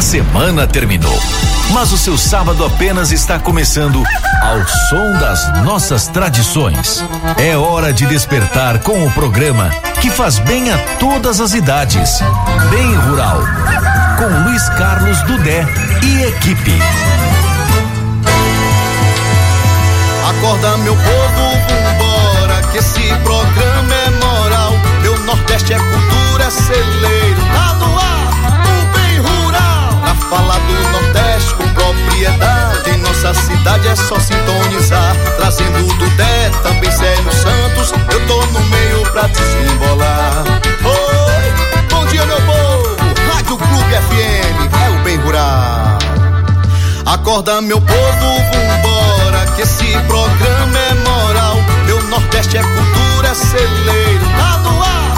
A semana terminou, mas o seu sábado apenas está começando ao som das nossas tradições. É hora de despertar com o programa que faz bem a todas as idades. Bem Rural, com Luiz Carlos Dudé e equipe. Acorda meu povo, vambora, que esse programa é moral. Meu Nordeste é cultura, é celeiro, em nossa cidade é só sintonizar. Trazendo do Dé, também Célio Santos, eu tô no meio pra desembolar. Oi, bom dia meu povo, Rádio Clube FM, é o bem rural. Acorda meu povo, vambora, que esse programa é moral. Meu Nordeste é cultura, é celeiro, tá no ar,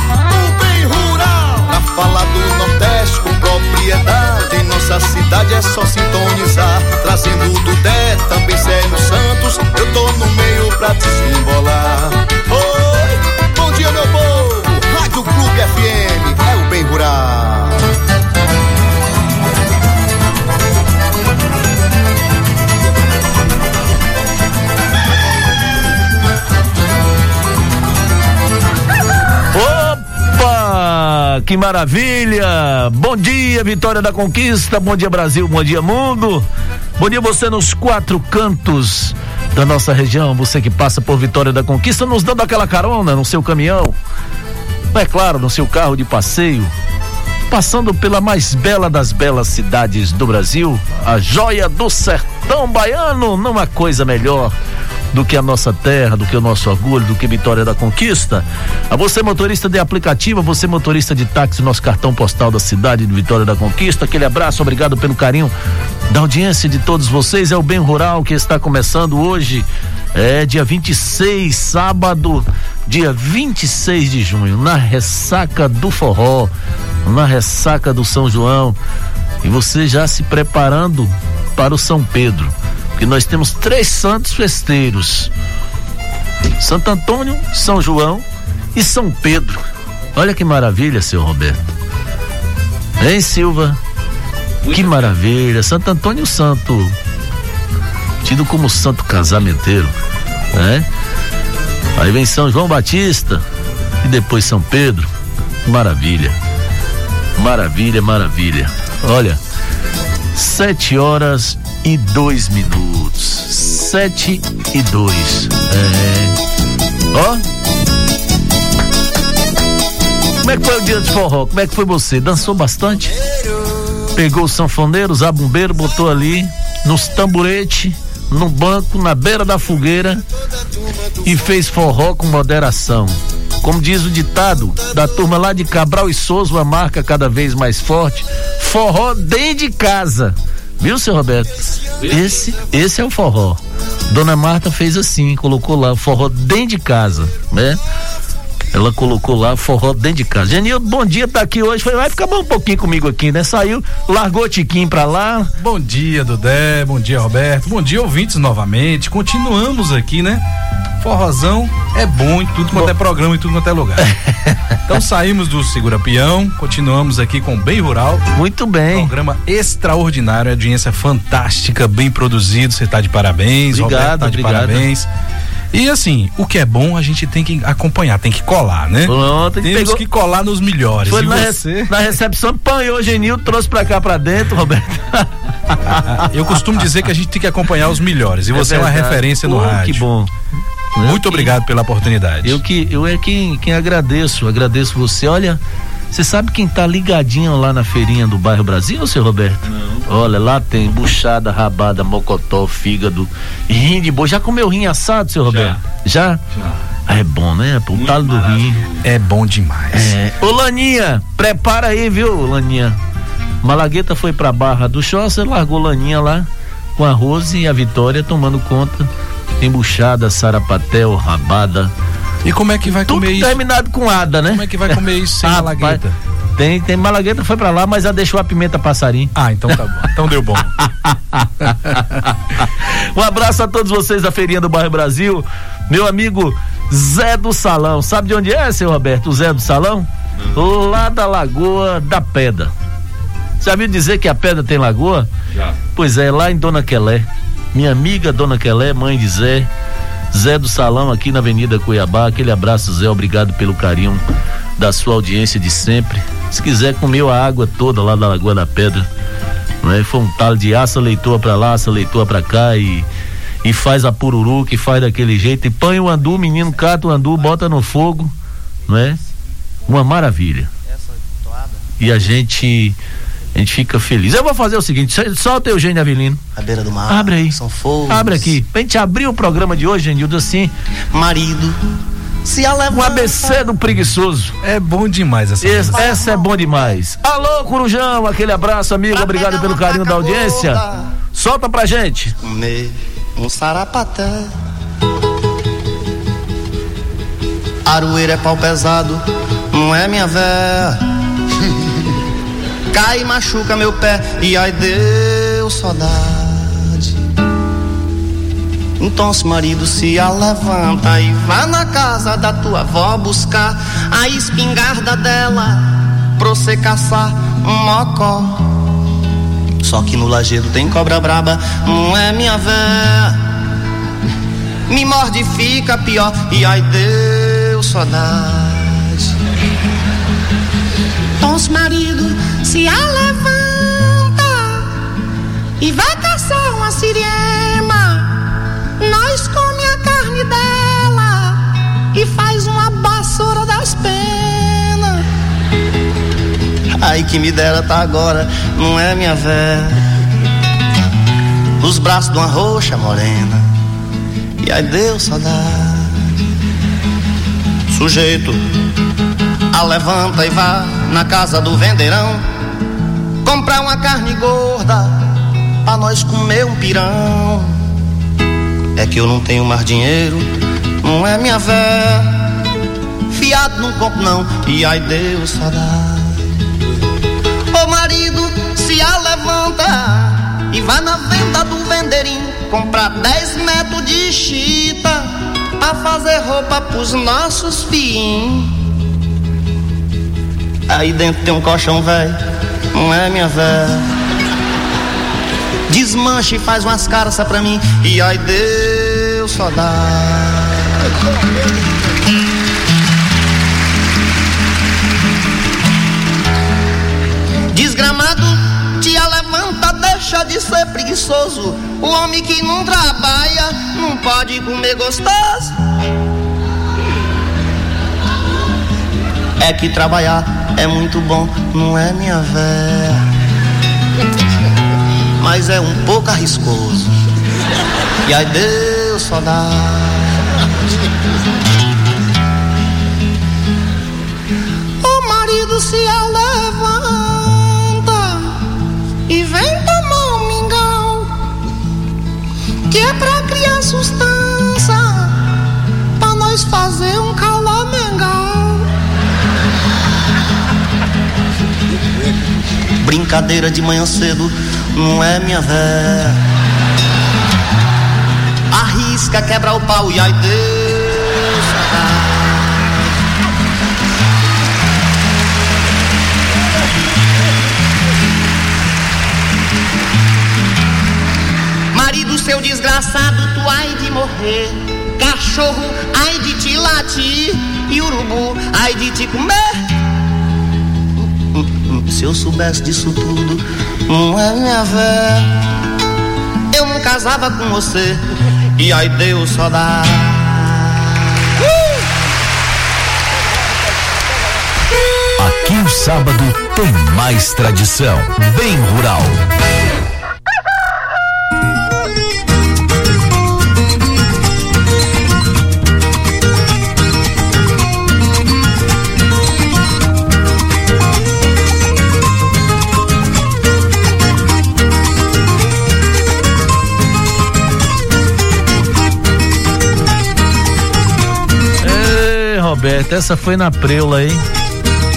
falar do Nordeste com propriedade, em nossa cidade é só sintonizar. Trazendo do Dé, também Célio Santos, eu tô no meio pra desembolar. Oi, bom dia meu povo, Rádio Clube FM, é o bem rural. Que maravilha! Bom dia, Vitória da Conquista. Bom dia, Brasil. Bom dia, mundo. Bom dia, você nos quatro cantos da nossa região. Você que passa por Vitória da Conquista, nos dando aquela carona no seu caminhão. É claro, no seu carro de passeio. Passando pela mais bela das belas cidades do Brasil, a joia do sertão baiano. Não há coisa melhor do que a nossa terra, do que o nosso orgulho, do que Vitória da Conquista. A você motorista de aplicativo, a você motorista de táxi, nosso cartão postal da cidade de Vitória da Conquista. Aquele abraço, obrigado pelo carinho da audiência de todos vocês. É o Bem Rural que está começando hoje. É dia 26, sábado, dia 26 de junho, na ressaca do forró, na ressaca do São João. E você já se preparando para o São Pedro que nós temos três santos festeiros: Santo Antônio, São João e São Pedro. Olha que maravilha, seu Roberto. Hein, Silva? Que maravilha. Santo Antônio Santo, tido como santo casamenteiro, né? Aí vem São João Batista e depois São Pedro. Maravilha. Maravilha, maravilha. Olha, sete horas e dois minutos. Sete e dois. É. Ó. Como é que foi o dia de forró? Como é que foi você? Dançou bastante? Pegou o sanfoneiro, o zabumbeiro, botou ali nos tamborete, no banco, na beira da fogueira e fez forró com moderação. Como diz o ditado da turma lá de Cabral e Souza, uma marca cada vez mais forte, forró dentro de casa. Viu, seu Roberto? Esse, esse é o forró. Dona Marta fez assim, colocou lá forró dentro de casa, né? Ela colocou lá forró dentro de casa. Genildo, bom dia, tá aqui hoje. Foi, vai ficar um pouquinho comigo aqui, né? Saiu, largou o Tiquinho pra lá. Bom dia, Dudé. Bom dia, Roberto. Bom dia, ouvintes novamente. Continuamos aqui, né? Forrozão é bom em tudo quanto é programa, em tudo quanto é lugar. então saímos do Segura Peão, continuamos aqui com Bem Rural. Muito bem. Programa extraordinário, audiência fantástica, bem produzido. Você tá de parabéns, obrigado, Roberto tá de obrigado. parabéns. E assim, o que é bom a gente tem que acompanhar, tem que colar, né? Pronto, Temos pegou- que colar nos melhores. Foi na, você? re- na recepção, apanhou o Genil, trouxe pra cá pra dentro, Roberto. Eu costumo dizer que a gente tem que acompanhar os melhores. E você é, uma referência no Pô, rádio. Que bom. Muito Eu obrigado pela oportunidade. Que, eu que eu é quem, quem agradeço, agradeço você. Olha, você sabe quem tá ligadinho lá na feirinha do bairro Brasil, seu Roberto? Não. Olha, lá tem buchada, rabada, mocotó, fígado, rim de boi. Já comeu rim assado, seu Roberto? Já? Já. Ah, é bom, né? O talo do rim. É bom demais. É. Ô Laninha, prepara aí, viu, Laninha? Malagueta foi pra Barra do Chosser, largou Laninha lá com a Rose e a Vitória tomando conta. Embuchada, sarapatel, rabada. E como é que vai Tudo comer isso? terminado com ada, né? Como é que vai comer isso sem Ah, malagueta? pai, Tem, tem Malagueta foi pra lá, mas já deixou a pimenta passarinho. Ah, então tá bom. Então deu bom. Um abraço a todos vocês da Feirinha do Bairro Brasil. Meu amigo Zé do Salão. Sabe de onde é, seu Roberto? O Zé do Salão? Lá da Lagoa da Pedra. Já viu dizer que a pedra tem lagoa? Já. Pois é, lá em Dona Quelé. Minha amiga Dona Quelé, mãe de Zé. Zé do Salão, aqui na Avenida Cuiabá. Aquele abraço, Zé. Obrigado pelo carinho da sua audiência de sempre. Se quiser, comeu a água toda lá da Lagoa da Pedra. Né? Foi um talo de aça leitoa pra lá, aça leitoa pra cá e e faz a pururu que faz daquele jeito e põe o andu, o menino cata o andu, bota no fogo, não é? Uma maravilha. E a gente a gente fica feliz. Eu vou fazer o seguinte, solta o Eugênio Avelino. A beira do mar. Abre aí. São fogos. Abre aqui. Pra gente abrir o programa de hoje, Genildo, assim. Marido. Se levanta. Um ABC do preguiçoso. É bom demais essa Essa, essa é bom demais. Alô, Corujão, aquele abraço, amigo. Pra Obrigado pelo carinho da audiência. Gorda. Solta pra gente. Comer um sarapaté. Aroeira é pau pesado, não é minha véia. Cai e machuca meu pé, e ai deu saudade. Então, se marido se levanta e vá na casa da tua avó buscar a espingarda dela pra você caçar um mocó. Só que no lajedo tem cobra braba, não é minha véia. Me morde e fica pior, e ai deu saudade. Tons marido se levanta e vai caçar uma siriema. Nós come a carne dela e faz uma vassoura das penas. Ai que me dera tá agora, não é minha véia. Os braços de uma roxa morena. E ai deu saudade. Sujeito, a levanta e vá na casa do vendeirão. Comprar uma carne gorda pra nós comer um pirão. É que eu não tenho mais dinheiro, não é minha véia. Fiado não compro não, e ai Deus saudade. Ô marido, se a levanta e vai na venda do vendeirinho comprar 10 metros de chita pra fazer roupa pros nossos filhos. Aí dentro tem um colchão velho, não é minha véia. Desmancha e faz umas caras pra mim, e ai Deus só dá. Desgramado, tia levanta, deixa de ser preguiçoso. O homem que não trabalha não pode comer gostoso. É que trabalhar é muito bom, não é minha véia. Mas é um pouco arriscoso. E aí Deus só dá. O marido se levanta e vem tomar um mingau, que é pra criar sustância, Brincadeira de manhã cedo, não é minha véia. Arrisca, quebra o pau e ai Deus. Marido seu desgraçado, tu ai de morrer. Cachorro, ai de te latir. E urubu, ai de te comer. Se eu soubesse disso tudo, é minha véia. Eu não casava com você, e aí Deus só dá. Aqui o sábado tem mais tradição, bem rural. Essa foi na preula, hein?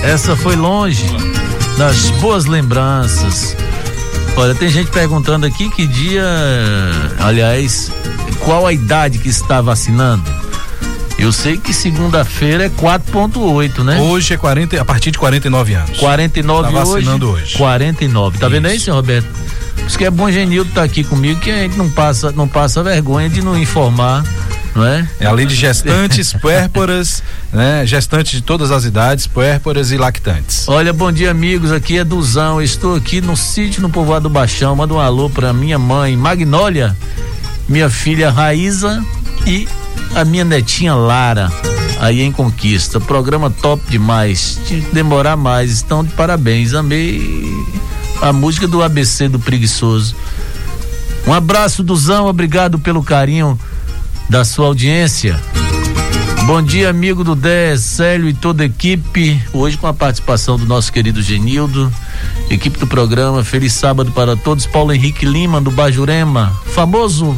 Essa foi longe das boas lembranças. Olha, tem gente perguntando aqui que dia, aliás, qual a idade que está vacinando? Eu sei que segunda-feira é 4.8, né? Hoje é 40, a partir de 49 anos. 49 Tá hoje. vacinando hoje. 49. Tá vendo aí, Isso. senhor Roberto? Isso que é bom Genildo tá aqui comigo, que a gente não passa, não passa vergonha de não informar, não é? É além de gestantes, puérperas, né? Gestantes de todas as idades, puérperas e lactantes. Olha, bom dia, amigos. Aqui é Duzão. Estou aqui no sítio no Povoado do Baixão. Manda um alô pra minha mãe, Magnólia, minha filha Raíza e a minha netinha Lara, aí em Conquista. Programa top demais. Tinha que demorar mais. Estão de parabéns. Amei a música do ABC do Preguiçoso. Um abraço, Duzão. Obrigado pelo carinho da sua audiência. Bom dia, amigo do 10, Célio e toda a equipe. Hoje com a participação do nosso querido Genildo, equipe do programa. Feliz sábado para todos. Paulo Henrique Lima, do Bajurema. Famoso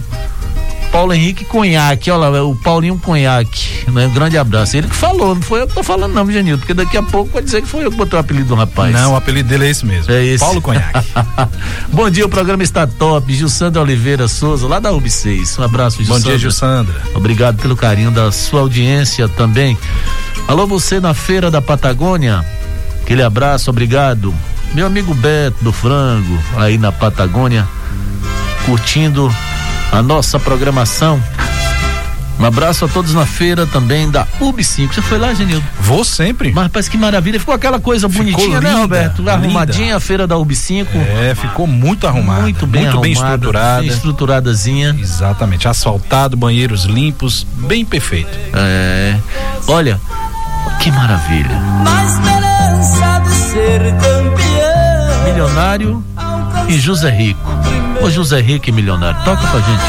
Paulo Henrique Conhaque. Olha lá, o Paulinho Conhaque. Né? Um grande abraço. Ele que falou, não foi eu que tô falando, não, Genildo, porque daqui a pouco vai dizer que foi eu que botei o apelido do rapaz. Não, o apelido dele é esse mesmo. É esse. Paulo Conhaque. Bom dia, o programa está top. Gilsandra Oliveira Souza, lá da UB6. Um abraço, Bom Gilsandra. dia, Gilsandra. Obrigado pelo carinho da sua audiência também. Alô, você na Feira da Patagônia. Aquele abraço, obrigado. Meu amigo Beto do Frango, aí na Patagônia, curtindo a nossa programação. Um abraço a todos na feira também da UB5. Você foi lá, Genildo? Vou sempre. Mas parece que maravilha. Ficou aquela coisa Ficou bonitinha, né, linda, Roberto? linda. Arrumadinha a feira da UB5. É, ficou muito arrumada. Muito bem Muito bem arrumada, estruturada. Bem estruturadazinha. Exatamente. Asfaltado, banheiros limpos, bem perfeito. É. Olha, que maravilha. Na esperança de ser campeão. Milionário e José Rico. Ô José Rico e milionário, toca pra gente.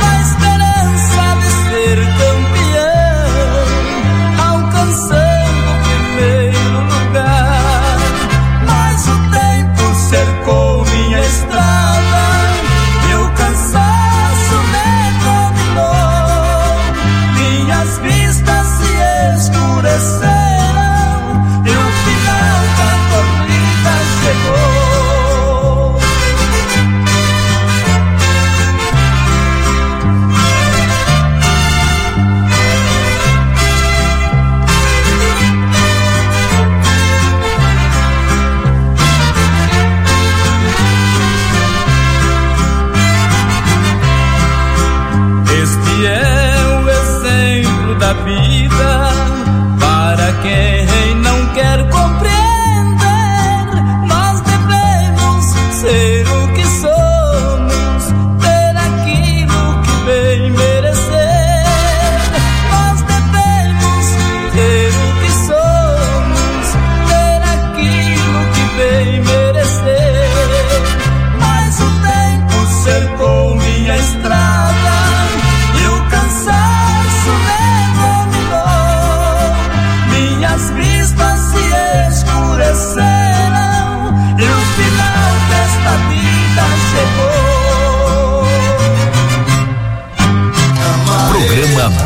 Na esperança de ser campeão. Alcançando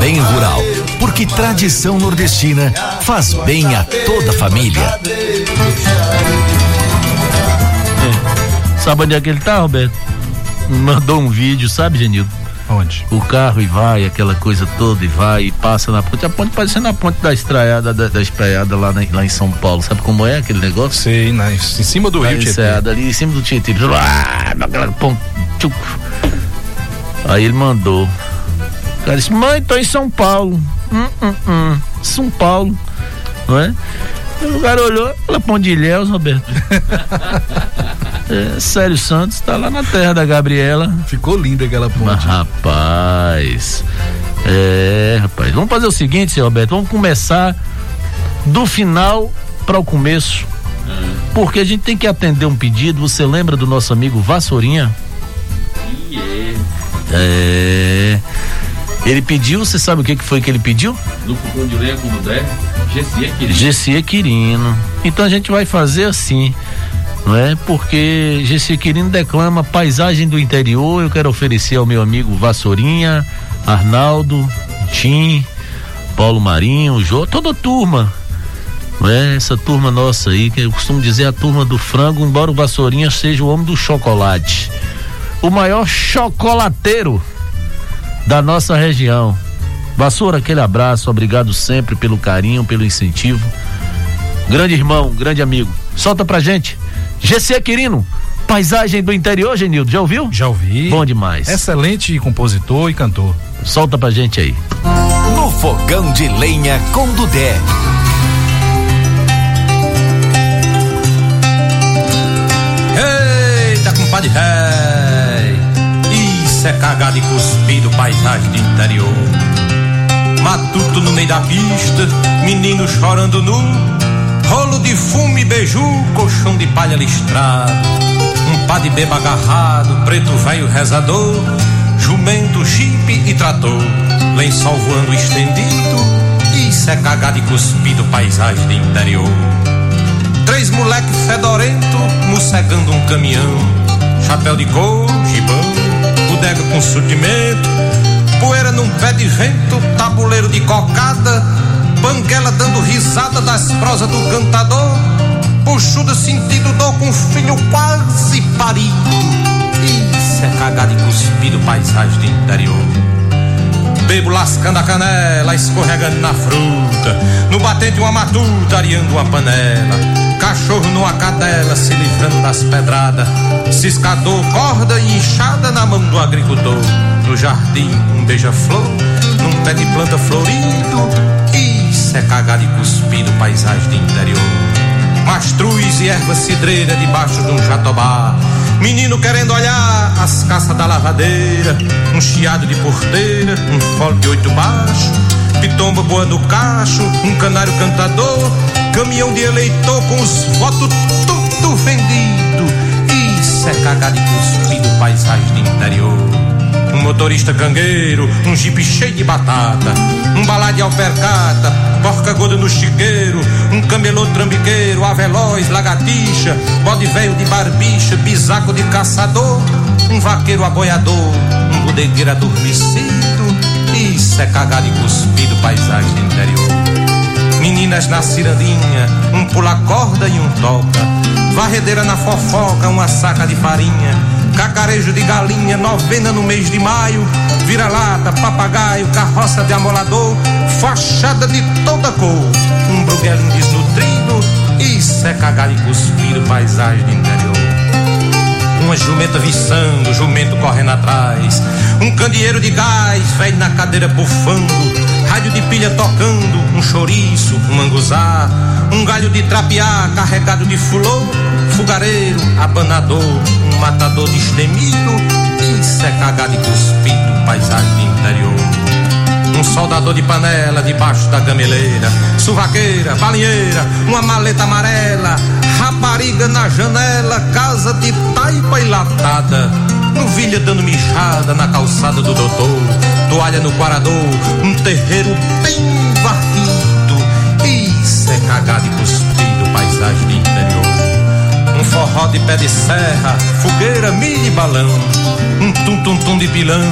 Bem Rural. Porque tradição nordestina faz bem a toda a família. Sabe onde é que ele tá, Roberto? Mandou um vídeo, sabe, Genildo? Onde? O carro e vai, aquela coisa toda e vai e passa na ponte. A ponte parecendo a ponte da estraiada, da, da estaiada lá, na- lá em São Paulo. Sabe como é aquele negócio? Sei, na, em cima do Lá Rio Tietê. ali em cima do Tietê. Ah, aquela ponte. Aí ele mandou. O cara disse, mãe, tô em São Paulo. Hum, hum, hum. São Paulo. Não é? E o cara olhou, pela ponte de Ilhéus, Roberto. é, Célio Santos tá lá na terra da Gabriela. Ficou linda aquela Mas, ponte. rapaz. É, rapaz. Vamos fazer o seguinte, seu Roberto. Vamos começar do final para o começo. Porque a gente tem que atender um pedido. Você lembra do nosso amigo Vassourinha? É. Ele pediu, você sabe o que, que foi que ele pediu? No cupom de lenha como der, GC aqui. GC Quirino. Então a gente vai fazer assim, não é? Porque GC Quirino declama paisagem do interior. Eu quero oferecer ao meu amigo Vassourinha, Arnaldo, Tim, Paulo Marinho, Jô, toda a turma. É? Essa turma nossa aí, que eu costumo dizer a turma do frango, embora o Vassourinha seja o homem do chocolate. O maior chocolateiro da nossa região. Vassoura, aquele abraço, obrigado sempre pelo carinho, pelo incentivo. Grande irmão, grande amigo. Solta pra gente. GC Quirino, paisagem do interior, Genildo, já ouviu? Já ouvi. Bom demais. Excelente compositor e cantor. Solta pra gente aí. No fogão de lenha com Dudé. Eita, compadre rei, isso é cagado e cuspido, paisagem de interior. Matuto no meio da pista, menino chorando nu, rolo de fumo e beiju, colchão de palha listrado. Um pá de beba agarrado, preto velho rezador, jumento, jipe e trator, lençol voando estendido, isso é cagado e cuspido, paisagem de interior. Três moleque fedorento, mossegando um caminhão. Chapéu de couro, bodega com surtimento. Poeira num pé de vento, tabuleiro de cocada. Banguela dando risada das prosas do cantador. Puxuda sentido dor com filho quase parido. Isso é cagado e cuspido, paisagem do interior. Bebo lascando a canela, escorregando na fruta. No batente uma matuta, areando uma panela. Cachorro numa cadela, se livrando das pedradas. Ciscador, corda e enxada na mão do agricultor. No jardim, um beija-flor, num pé de planta florido. Isso é cagado e cuspido, paisagem de interior. Mastruz e erva cidreira debaixo de um jatobá. Menino querendo olhar as caças da lavadeira, um chiado de porteira, um fole de oito baixo, pitomba boa no cacho, um canário cantador, caminhão de eleitor com os votos tudo vendido. Isso é cagado e cuspido, paisagem de interior. Um motorista cangueiro, um jipe cheio de batata, um balá de alpercata, porca gorda no chiqueiro, um camelô trambiqueiro, aveloz, lagartixa, bode velho de barbicha, bisaco de caçador, um vaqueiro aboiador, um bodegueiro adormecido. Isso é cagado e cuspido, paisagem do interior. Meninas na cirandinha, um pula corda e um toca, varredeira na fofoca, uma saca de farinha cacarejo de galinha, novena no mês de maio, vira-lata, papagaio, carroça de amolador, fachada de toda cor, um bruguelinho desnutrido, isso é cagar e cuspir paisagem do interior. Uma jumenta viçando, jumento correndo atrás, um candeeiro de gás, velho na cadeira bufando, rádio de pilha tocando, um chouriço, um manguzá, um galho de trapear carregado de fulô, fogareiro, abanador, um matador destemido, isso é cagado e cuspido, paisagem do interior. Um soldador de panela debaixo da gameleira, suvaqueira, balinheira, uma maleta amarela, rapariga na janela, casa de taipa e latada. Novilha dando mijada na calçada do doutor, toalha no quarador, um terreiro bem varrido. Isso é cagado e cuspido, paisagem do interior forró de pé de serra, fogueira, milho e balão, um tum-tum-tum de pilão,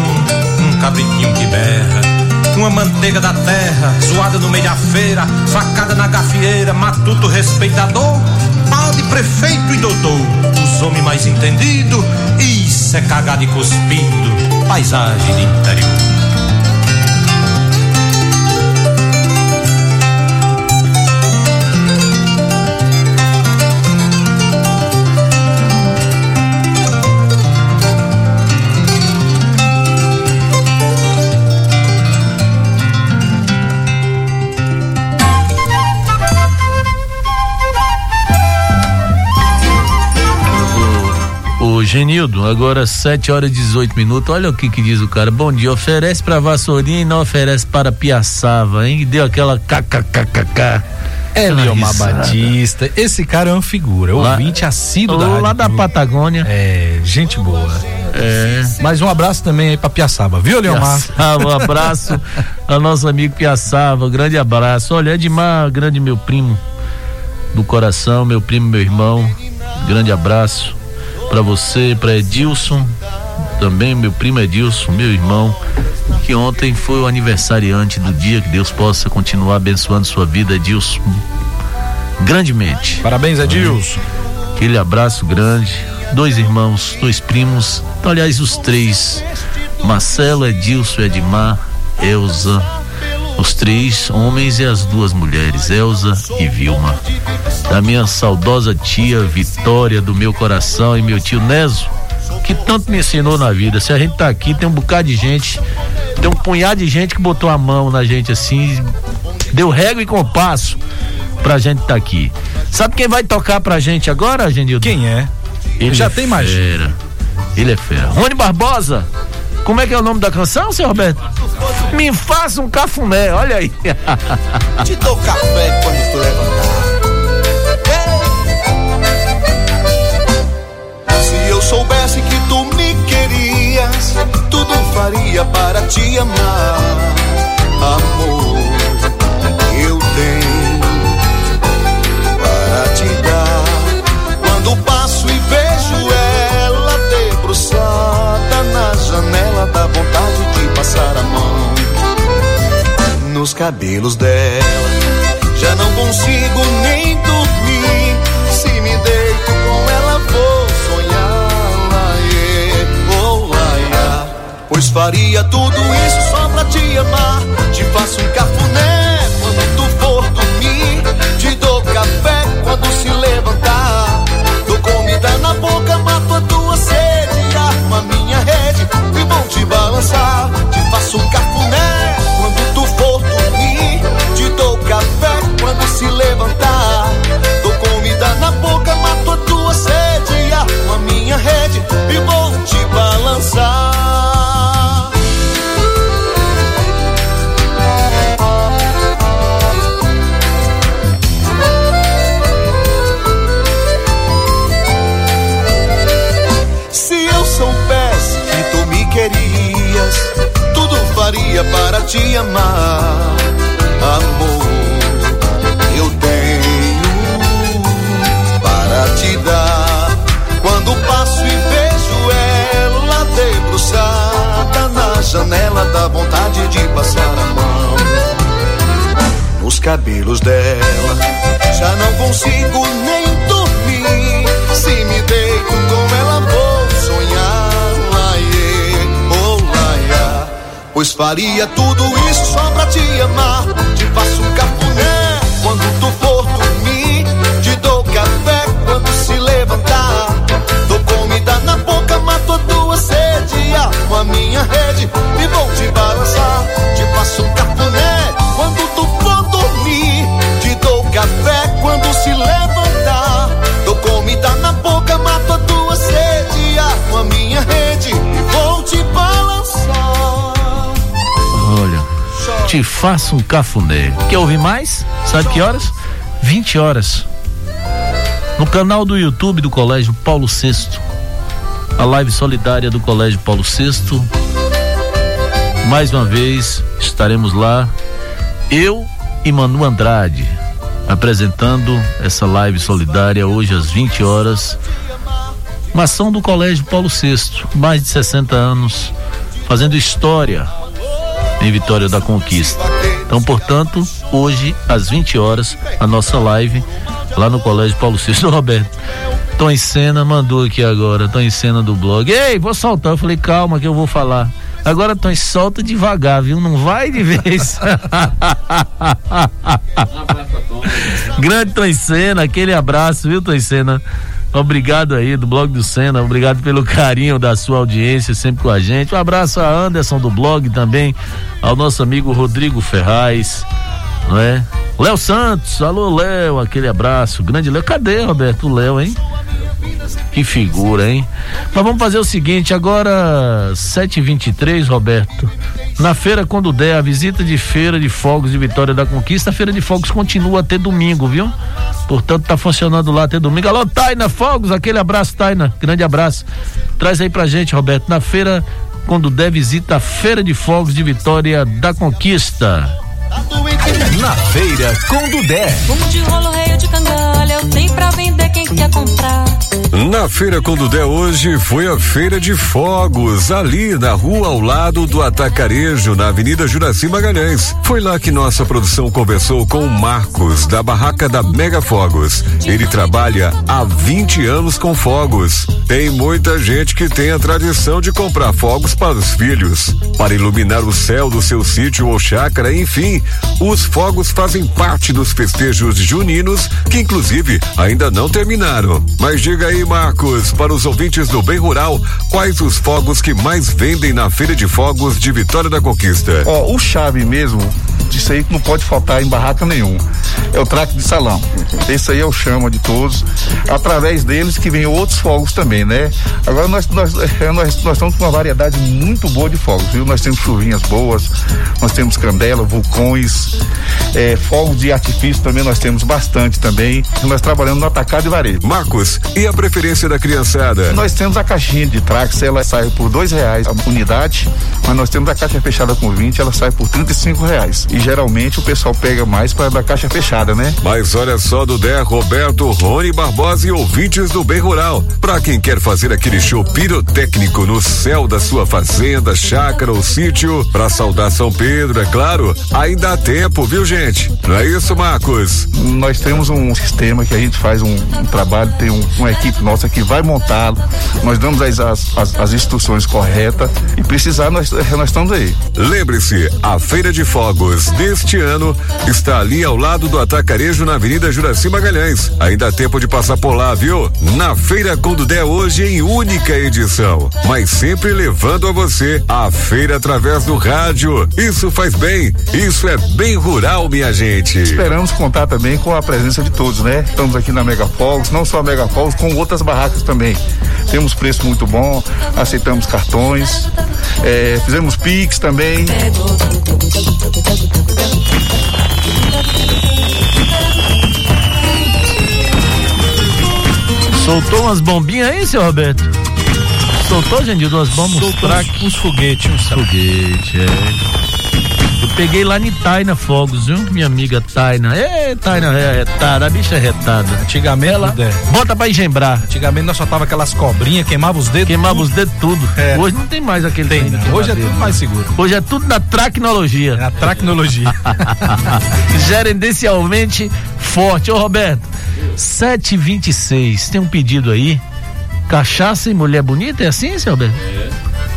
um cabritinho que berra, uma manteiga da terra, zoada no meio da feira, facada na gafieira, matuto respeitador, padre, prefeito e doutor, os homens mais entendidos, isso é cagado e cuspindo, paisagem de interior. Ô Genildo, agora 7 horas e 18 minutos. Olha o que que diz o cara. Bom dia, oferece pra Vassourinha e não oferece para Piaçava, hein? Deu aquela kkkk. Eliomar Batista, esse cara é uma figura, Lá- ouvinte assíduo da Lá da. Patagônia. É, gente boa. É. Mais um abraço também aí pra Piaçaba, viu, Eliomar? Piaçava, um abraço ao nosso amigo Piaçava, grande abraço. Olha, Edmar, grande meu primo do coração, meu primo, meu irmão, grande abraço para você, para Edilson, também meu primo Edilson, meu irmão, que ontem foi o aniversariante do dia, que Deus possa continuar abençoando sua vida, Edilson, grandemente. Parabéns, Edilson. Aquele abraço grande. Dois irmãos, dois primos. Aliás, os três. Marcelo, Edilson, Edmar, Elza. Os três homens e as duas mulheres, Elza e Vilma. Da minha saudosa tia Vitória, do meu coração, e meu tio Neso, que tanto me ensinou na vida. Se a gente tá aqui, tem um bocado de gente, tem um punhado de gente que botou a mão na gente assim, deu régua e compasso pra gente tá aqui. Sabe quem vai tocar pra gente agora, Genildo? Quem é? Ele Já é tem fera. Ele é fera. Rony Barbosa. Como é que é o nome da canção, seu Roberto? Me faça um cafuné, olha aí. Te dou café quando tu levantar. Se eu soubesse que tu me querias, tudo faria para te amar. Amor, nos cabelos dela. Já não consigo nem dormir. Se me deito com ela, vou sonhar. Oh, laia. Pois faria tudo isso só pra te amar. Te faço um cafuné quando tu for dormir. Te dou café quando se levantar. E vou te balançar. Se eu soubesse que tu me querias, tudo faria para te amar. Janela, dá vontade de passar a mão nos cabelos dela. Já não consigo nem dormir. Se me deito com ela, vou sonhar. Laie, oh laia. Pois faria tudo isso só pra te amar. Te faço um cafuné quando tu for dormir. Faço um cafuné. Quer ouvir mais? Sabe que horas? 20 horas. No canal do YouTube do Colégio Paulo VI. A live solidária do Colégio Paulo VI. Mais uma vez estaremos lá. Eu e Manu Andrade apresentando essa live solidária hoje às 20 horas. Uma ação do Colégio Paulo VI, mais de 60 anos, fazendo história em Vitória da Conquista. Então, portanto, hoje às 20 horas, a nossa live lá no Colégio Paulo. Ô, Roberto, tô em cena, mandou aqui agora, tô em cena do blog. Ei, vou soltar. Eu falei, calma que eu vou falar. Agora tô em solta devagar, viu? Não vai de vez. Grande Tom cena, aquele abraço, viu, Tom cena? Obrigado aí do blog do Senna, obrigado pelo carinho da sua audiência sempre com a gente. Um abraço a Anderson do blog também, ao nosso amigo Rodrigo Ferraz, não é? Léo Santos, alô Léo, aquele abraço. Grande Léo, cadê Roberto? O Léo, hein? Que figura, hein? Mas vamos fazer o seguinte, agora 7h23, Roberto. Na feira, quando der, a visita de feira de fogos de Vitória da Conquista, a feira de fogos continua até domingo, viu? Portanto, tá funcionando lá até domingo. Alô, Taina Fogos, aquele abraço, Taina. Grande abraço. Traz aí pra gente, Roberto. Na feira, quando der, visita a Feira de Fogos de Vitória da Conquista. Na feira com Dudé. Um de rolo quem quer comprar. Na Feira Condudé hoje foi a Feira de Fogos, ali na rua ao lado do Atacarejo, na Avenida Juraci Magalhães. Foi lá que nossa produção conversou com o Marcos, da barraca da Mega Fogos. Ele trabalha há 20 anos com fogos. Tem muita gente que tem a tradição de comprar fogos para os filhos, para iluminar o céu do seu sítio ou chácara, enfim. Os fogos fazem parte dos festejos juninos, que inclusive ainda não terminaram. Mas diga aí, Marcos, para os ouvintes do Bem Rural, quais os fogos que mais vendem na Feira de Fogos de Vitória da Conquista? Ó, o chave mesmo, isso aí não pode faltar em barraca nenhum. É o traque de salão. Esse aí é o chama de todos. Através deles que vem outros fogos também, né? Agora nós, nós, é, nós, nós estamos com uma variedade muito boa de fogos, viu? Nós temos chuvinhas boas, nós temos candela, vulcões, é, fogos de artifício também nós temos bastante também. Nós trabalhamos no atacado e. Marcos, e a preferência da criançada? Nós temos a caixinha de trax, ela sai por dois reais a unidade, mas nós temos a caixa fechada com 20, ela sai por 35 reais. E geralmente o pessoal pega mais para da caixa fechada, né? Mas olha só do Dé Roberto, Rony Barbosa e ouvintes do Bem Rural. Pra quem quer fazer aquele show pirotécnico no céu da sua fazenda, chácara ou sítio, pra saudar São Pedro, é claro, ainda há tempo, viu gente? Não é isso, Marcos? Nós temos um sistema que a gente faz um, um trabalho, tem um, uma equipe nossa que vai montá-lo, nós damos as, as, as, instruções corretas e precisar nós, nós estamos aí. Lembre-se, a Feira de Fogos deste ano está ali ao lado do Atacarejo na Avenida Juraci Magalhães. Ainda há tempo de passar por lá, viu? Na Feira Condudé hoje em única edição, mas sempre levando a você a feira através do rádio. Isso faz bem, isso é bem rural, minha gente. Esperamos contar também com a presença de todos, né? Estamos aqui na Mega Fogos, não só a Mega Fogos, com outras barracas também. Temos preço muito bom, aceitamos cartões, é, fizemos Pix também. Soltou umas bombinhas aí, seu Roberto? Soltou, gente, duas bombas? Soltou uns, uns foguetes, uns foguetes, é. Eu peguei lá em Taina Fogos, viu? Minha amiga Taina. Ê, Taina é retada, a bicha é retada. Antigamente, ela bota pra engembrar. Antigamente nós só tava aquelas cobrinhas, queimava os dedos. Queimava os dedos tudo. É. Hoje não tem mais aquele Tem, não. Hoje é tudo mais seguro. Hoje é tudo na tecnologia. Na tecnologia. Gerencialmente forte. Ô Roberto, 726, tem um pedido aí. Cachaça e mulher bonita, é assim, seu Roberto? É.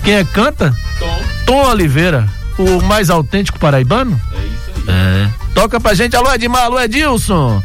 Quem é que canta? Tom. Tom Oliveira, o mais autêntico paraibano? É isso aí. É. Toca pra gente, alô Edmar, alô Edilson.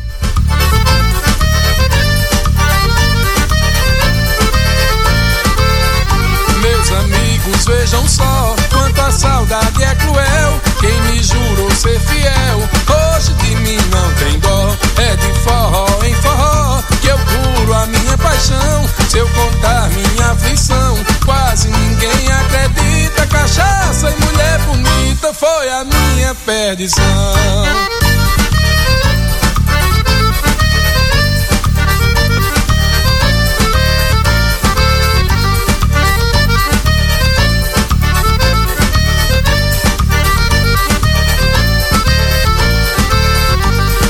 Meus amigos, vejam só quanto a saudade é cruel. Quem me jurou ser fiel, hoje de mim não tem dó. É de forró em forró que eu curo a minha paixão. Se eu contar minha aflição, quase ninguém acredita. Cachaça e mulher bonita foi a minha perdição.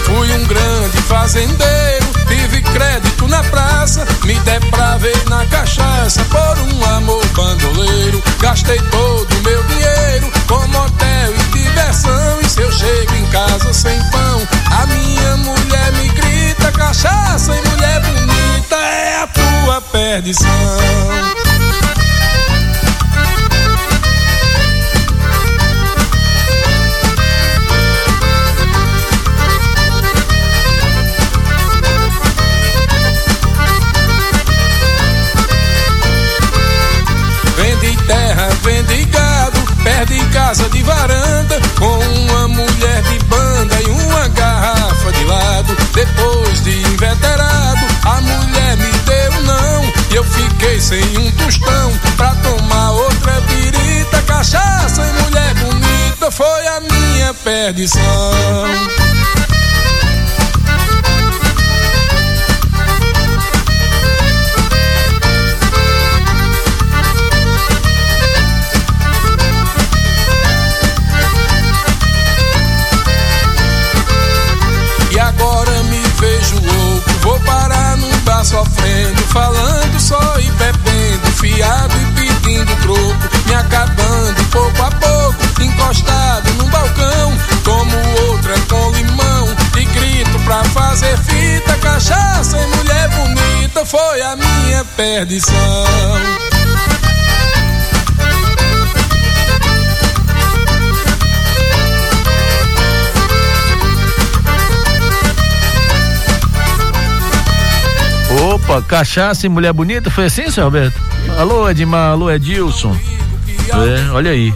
Fui um grande fazendeiro, tive crédito na praça, me depravei na cachaça por um amor bandoleiro. Gastei todo sem pão, a minha mulher me grita: cachaça e mulher bonita é a tua perdição. Vende terra, vende gado, perde casa de varanda, com uma mulher de banda e uma garrafa de lado. Depois de inveterado, a mulher me deu não, e eu fiquei sem um tostão pra tomar outra birita. Cachaça e mulher bonita foi a minha perdição. Falando só e bebendo, fiado e pedindo troco. Me acabando pouco a pouco, encostado num balcão. Como outra com limão e grito pra fazer fita. Cachaça e mulher bonita foi a minha perdição. Opa, cachaça e mulher bonita, foi assim, seu Roberto? Alô, Edmar, alô, Edilson. É, olha aí.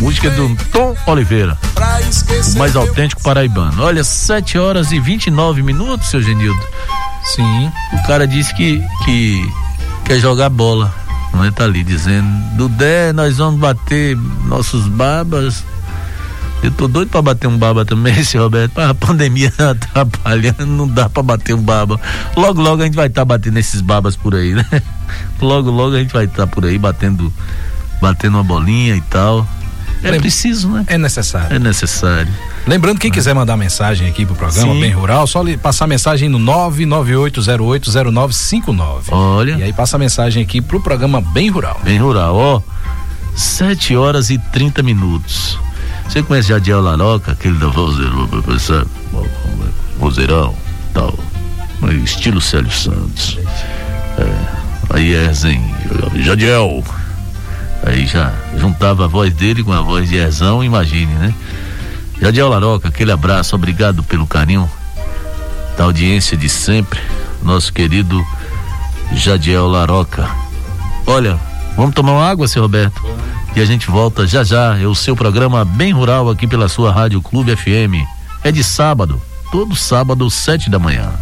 Música do Tom Oliveira. O mais autêntico paraibano. Olha, 7 horas e 29 minutos, seu Genildo. Sim. O cara disse que, que quer jogar bola. Não é? Tá ali dizendo, do 10 nós vamos bater nossos babas. Eu tô doido pra bater um baba também, esse Roberto. Mas a pandemia atrapalhando, não dá pra bater um baba. Logo, logo a gente vai estar tá batendo esses babas por aí, né? Logo, logo a gente vai estar tá por aí batendo, batendo uma bolinha e tal. É Lem- preciso, né? É necessário. É necessário. Lembrando, quem quiser mandar mensagem aqui pro programa Sim. Bem Rural, só lhe passar mensagem no 998080959. Olha. E aí passa a mensagem aqui pro programa Bem Rural. Bem rural, ó. 7 horas e 30 minutos. Você conhece Jadiel Laroca, aquele da Vozeirão, sabe? Vozeirão, tal. Estilo Célio Santos. É, aí Erzen, Jadiel. Aí já juntava a voz dele com a voz de Erzão, imagine, né? Jadiel Laroca, aquele abraço, obrigado pelo carinho da audiência de sempre. Nosso querido Jadiel Laroca. Olha, vamos tomar uma água, seu Roberto? E a gente volta já já. É o seu programa Bem Rural aqui pela sua Rádio Clube FM. É de sábado, todo sábado, sete da manhã.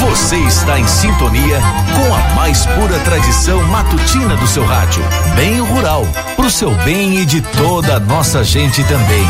Você está em sintonia com a mais pura tradição matutina do seu rádio. Bem rural, pro seu bem e de toda a nossa gente também.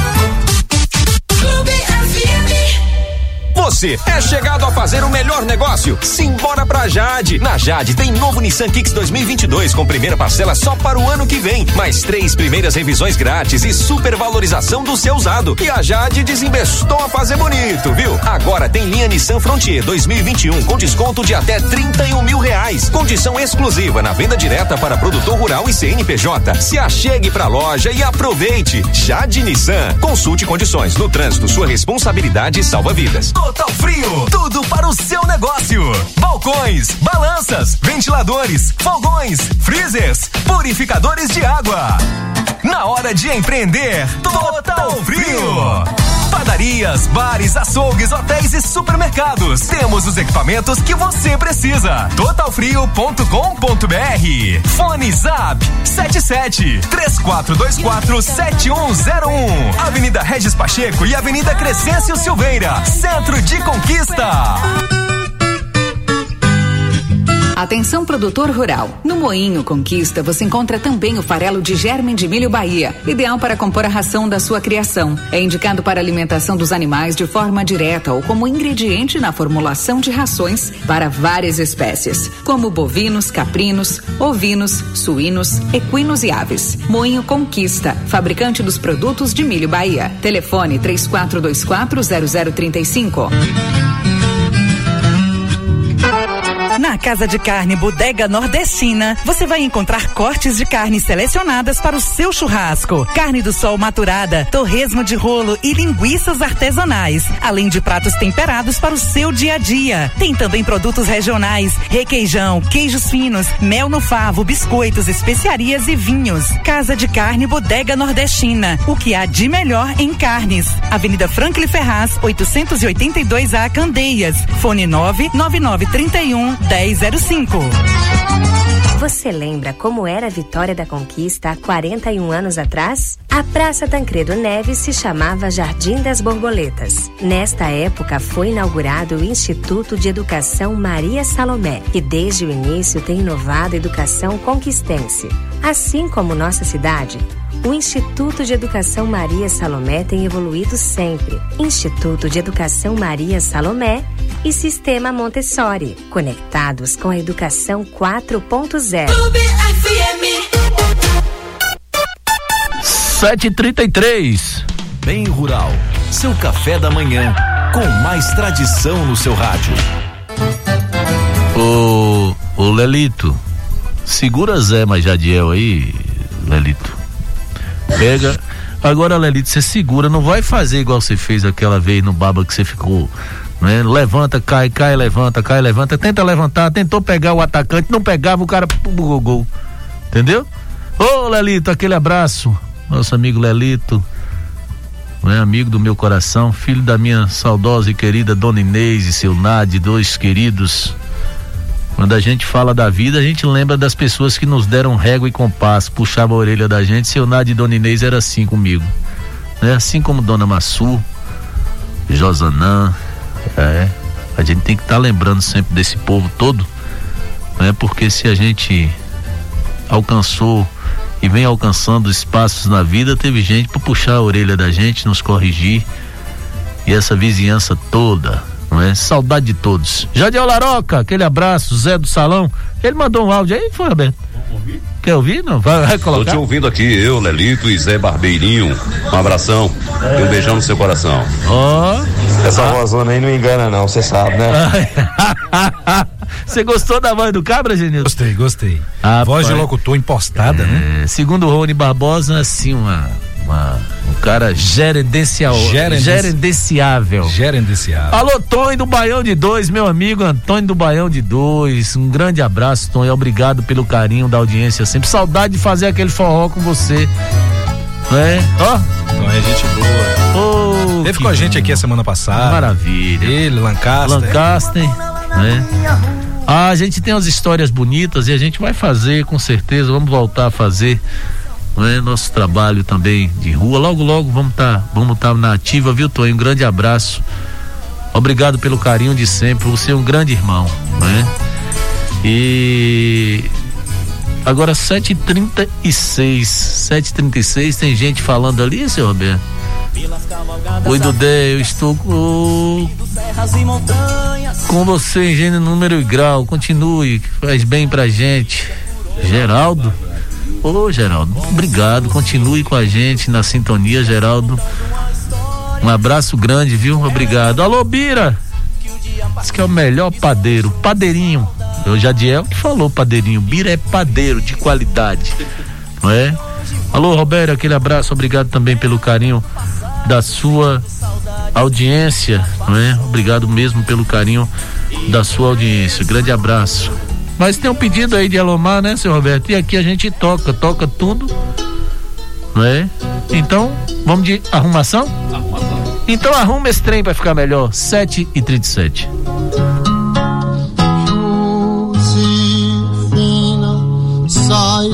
Você é chegado a fazer o melhor negócio? Simbora pra Jade. Na Jade tem novo Nissan Kicks 2022 com primeira parcela só para o ano que vem, mais três primeiras revisões grátis e supervalorização do seu usado. E a Jade desinvestou a fazer bonito, viu? Agora tem linha Nissan Frontier 2021 com desconto de até 31 mil reais. Condição exclusiva na venda direta para produtor rural e CNPJ. Se achegue pra loja e aproveite. Jade Nissan. Consulte condições. No trânsito, sua responsabilidade salva vidas. Total Frio, tudo para o seu negócio. Balcões, balanças, ventiladores, fogões, freezers, purificadores de água. Na hora de empreender, Total Frio. Padarias, bares, açougues, hotéis e supermercados. Temos os equipamentos que você precisa. Totalfrio.com.br. Fone Zap 77 3424 7101. Avenida Regis Pacheco e Avenida Crescêncio Silveira. Centro de Conquista. Atenção produtor rural. No Moinho Conquista você encontra também o farelo de germen de milho Bahia, ideal para compor a ração da sua criação. É indicado para alimentação dos animais de forma direta ou como ingrediente na formulação de rações para várias espécies, como bovinos, caprinos, ovinos, suínos, equinos e aves. Moinho Conquista, fabricante dos produtos de milho Bahia. Telefone 3424 0035. Na Casa de Carne Bodega Nordestina, você vai encontrar cortes de carne selecionadas para o seu churrasco. Carne do sol maturada, torresmo de rolo e linguiças artesanais, além de pratos temperados para o seu dia a dia. Tem também produtos regionais, requeijão, queijos finos, mel no favo, biscoitos, especiarias e vinhos. Casa de Carne Bodega Nordestina, o que há de melhor em carnes. Avenida Franklin Ferraz, 882A Candeias. Fone 99931 1005. Você lembra como era a Vitória da Conquista há 41 anos atrás? A Praça Tancredo Neves se chamava Jardim das Borboletas. Nesta época foi inaugurado o Instituto de Educação Maria Salomé, que desde o início tem inovado a educação conquistense. Assim como nossa cidade, o Instituto de Educação Maria Salomé tem evoluído sempre. Instituto de Educação Maria Salomé e Sistema Montessori, conectados com a educação 4.0. 733. Bem Rural. Seu café da manhã. Com mais tradição no seu rádio. Ô, ô Lelito, segura Zé mais Jadiel aí. Lelito. Pega. Agora, Lelito, você segura, não vai fazer igual você fez aquela vez no baba que você ficou. Né? Levanta, cai, cai, levanta, cai, levanta. Tenta levantar, tentou pegar o atacante, não pegava, o cara gol. Entendeu? Ô, Lelito, aquele abraço. Nosso amigo Lelito né, amigo do meu coração, filho da minha saudosa e querida Dona Inês e seu Nade, dois queridos. Quando a gente fala da vida, a gente lembra das pessoas que nos deram régua e compasso, puxava a orelha da gente. Seu Nade e Dona Inês era assim comigo. Né? Assim como Dona Massu, Josanã, é, a gente tem que estar tá lembrando sempre desse povo todo, né? Porque se a gente alcançou e vem alcançando espaços na vida, teve gente para puxar a orelha da gente, nos corrigir. E essa vizinhança toda, não é? Saudade de todos. Jadiel Laroca, aquele abraço, Zé do Salão. Ele mandou um áudio aí, foi, Roberto? Quer ouvir? Não? Vai, vai colocar. Tô te ouvindo aqui, eu, Lelito e Zé Barbeirinho. Um abração é. e um beijão no seu coração. Oh. Essa ah. vozona aí não engana, não, você sabe, né? Você gostou da voz do Cabra, Genilson? Gostei, gostei. Ah, voz pai. de locutor impostada, é, né? Segundo o Rony Barbosa, assim, uma, uma, um cara gerencial, Gerendenci... gerenciável. Gerenciável. Alô, Tonho do Baião de Dois, meu amigo Antônio do Baião de Dois. Um grande abraço, Tonho. Obrigado pelo carinho da audiência sempre. Saudade de fazer aquele forró com você. É? Ó. Então é gente boa. Oh, Teve com a gente aqui a semana passada. Maravilha. Ele, Lancaster. Lancaster né? A gente tem as histórias bonitas e a gente vai fazer com certeza, vamos voltar a fazer né? nosso trabalho também de rua. Logo, logo vamos estar tá, vamos tá na ativa, viu, Tonho? Um grande abraço. Obrigado pelo carinho de sempre. Você é um grande irmão, né? E agora 7h36, 7h36, tem gente falando ali, seu Roberto? Oi, Dudé, eu estou com, com você em gênero, número e grau. Continue, que faz bem pra gente. Geraldo? Ô, Geraldo, obrigado. Continue com a gente na sintonia, Geraldo. Um abraço grande, viu? Obrigado. Alô, Bira! Diz que é o melhor padeiro. Padeirinho. Eu Jadiel que falou padeirinho. Bira é padeiro de qualidade. Não é? Alô, Roberto, aquele abraço. Obrigado também pelo carinho da sua audiência, não é? Obrigado mesmo pelo carinho da sua audiência. Grande abraço. Mas tem um pedido aí de Alomar, né, seu Roberto? E aqui a gente toca, toca tudo, não é? Então, vamos de arrumação? Então arruma esse trem para ficar melhor. 7 e 37 Josefina, sai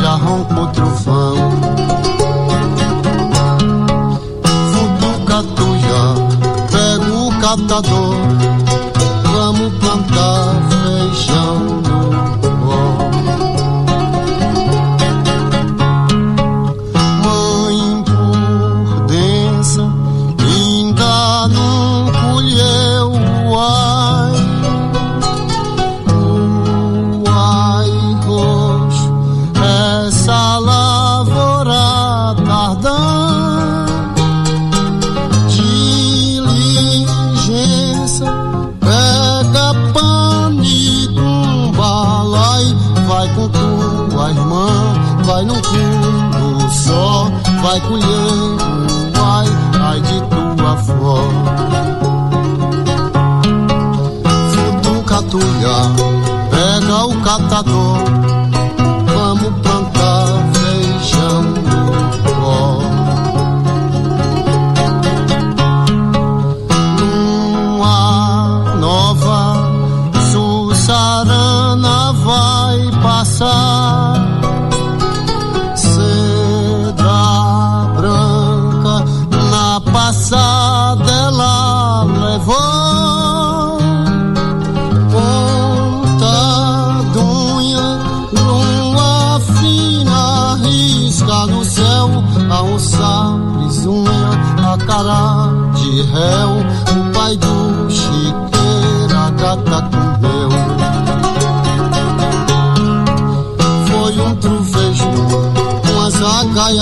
já roncou trovão. Futuca tuia, pega o catador, vamos plantar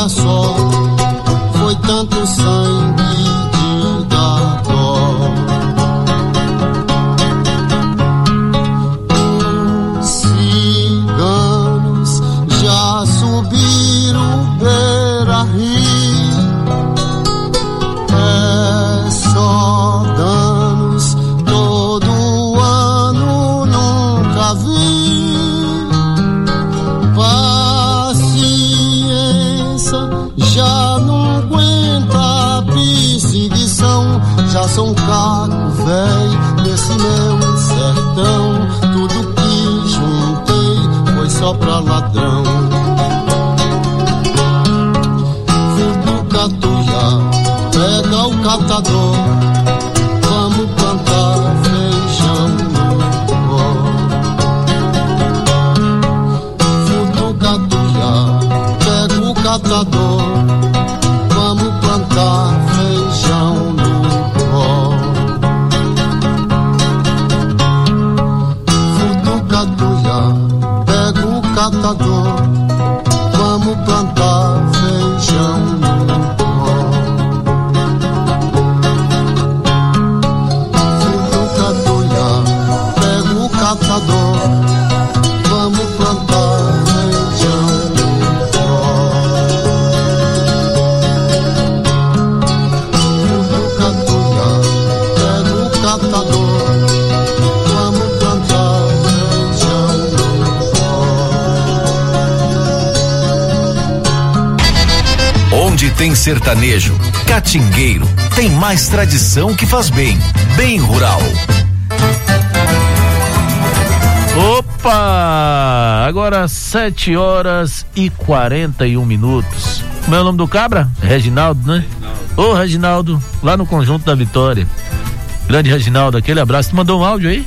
zagaia sertanejo, catingueiro, tem mais tradição que faz bem. Bem rural. Opa! Agora 7 horas e 41 minutos. Como é o nome do cabra? Reginaldo, né? Ô, Reginaldo, lá no Conjunto da Vitória. Grande Reginaldo, aquele abraço. Tu mandou um áudio aí?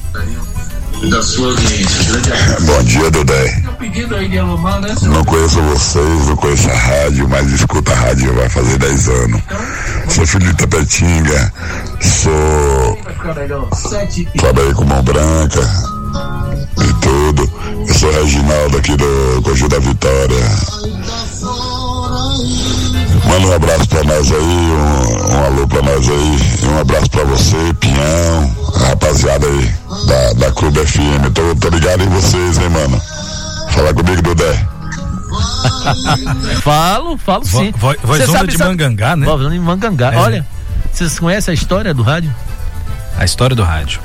Da sua audiência. Grande abraço. Bom dia, Dudé. Aí de né? Não conheço vocês, não conheço a rádio, mas escuto a rádio vai fazer 10 anos. Sou filho de Tapetinga, sou. Trabalhei com mão branca e tudo. Eu sou Reginaldo aqui do Conjunto da Vitória. Manda um abraço pra nós aí, um, um alô pra nós aí, um abraço pra você, Pinhão, a rapaziada aí da, da Clube FM. Tô, tô ligado em vocês, hein, mano. Fala comigo, Dudé. falo, falo sim. Vo- vo- vozona sabe- de sabe- Mangangá, né? Vozona de Mangangá. É. Olha, vocês conhecem a história do rádio? A história do rádio.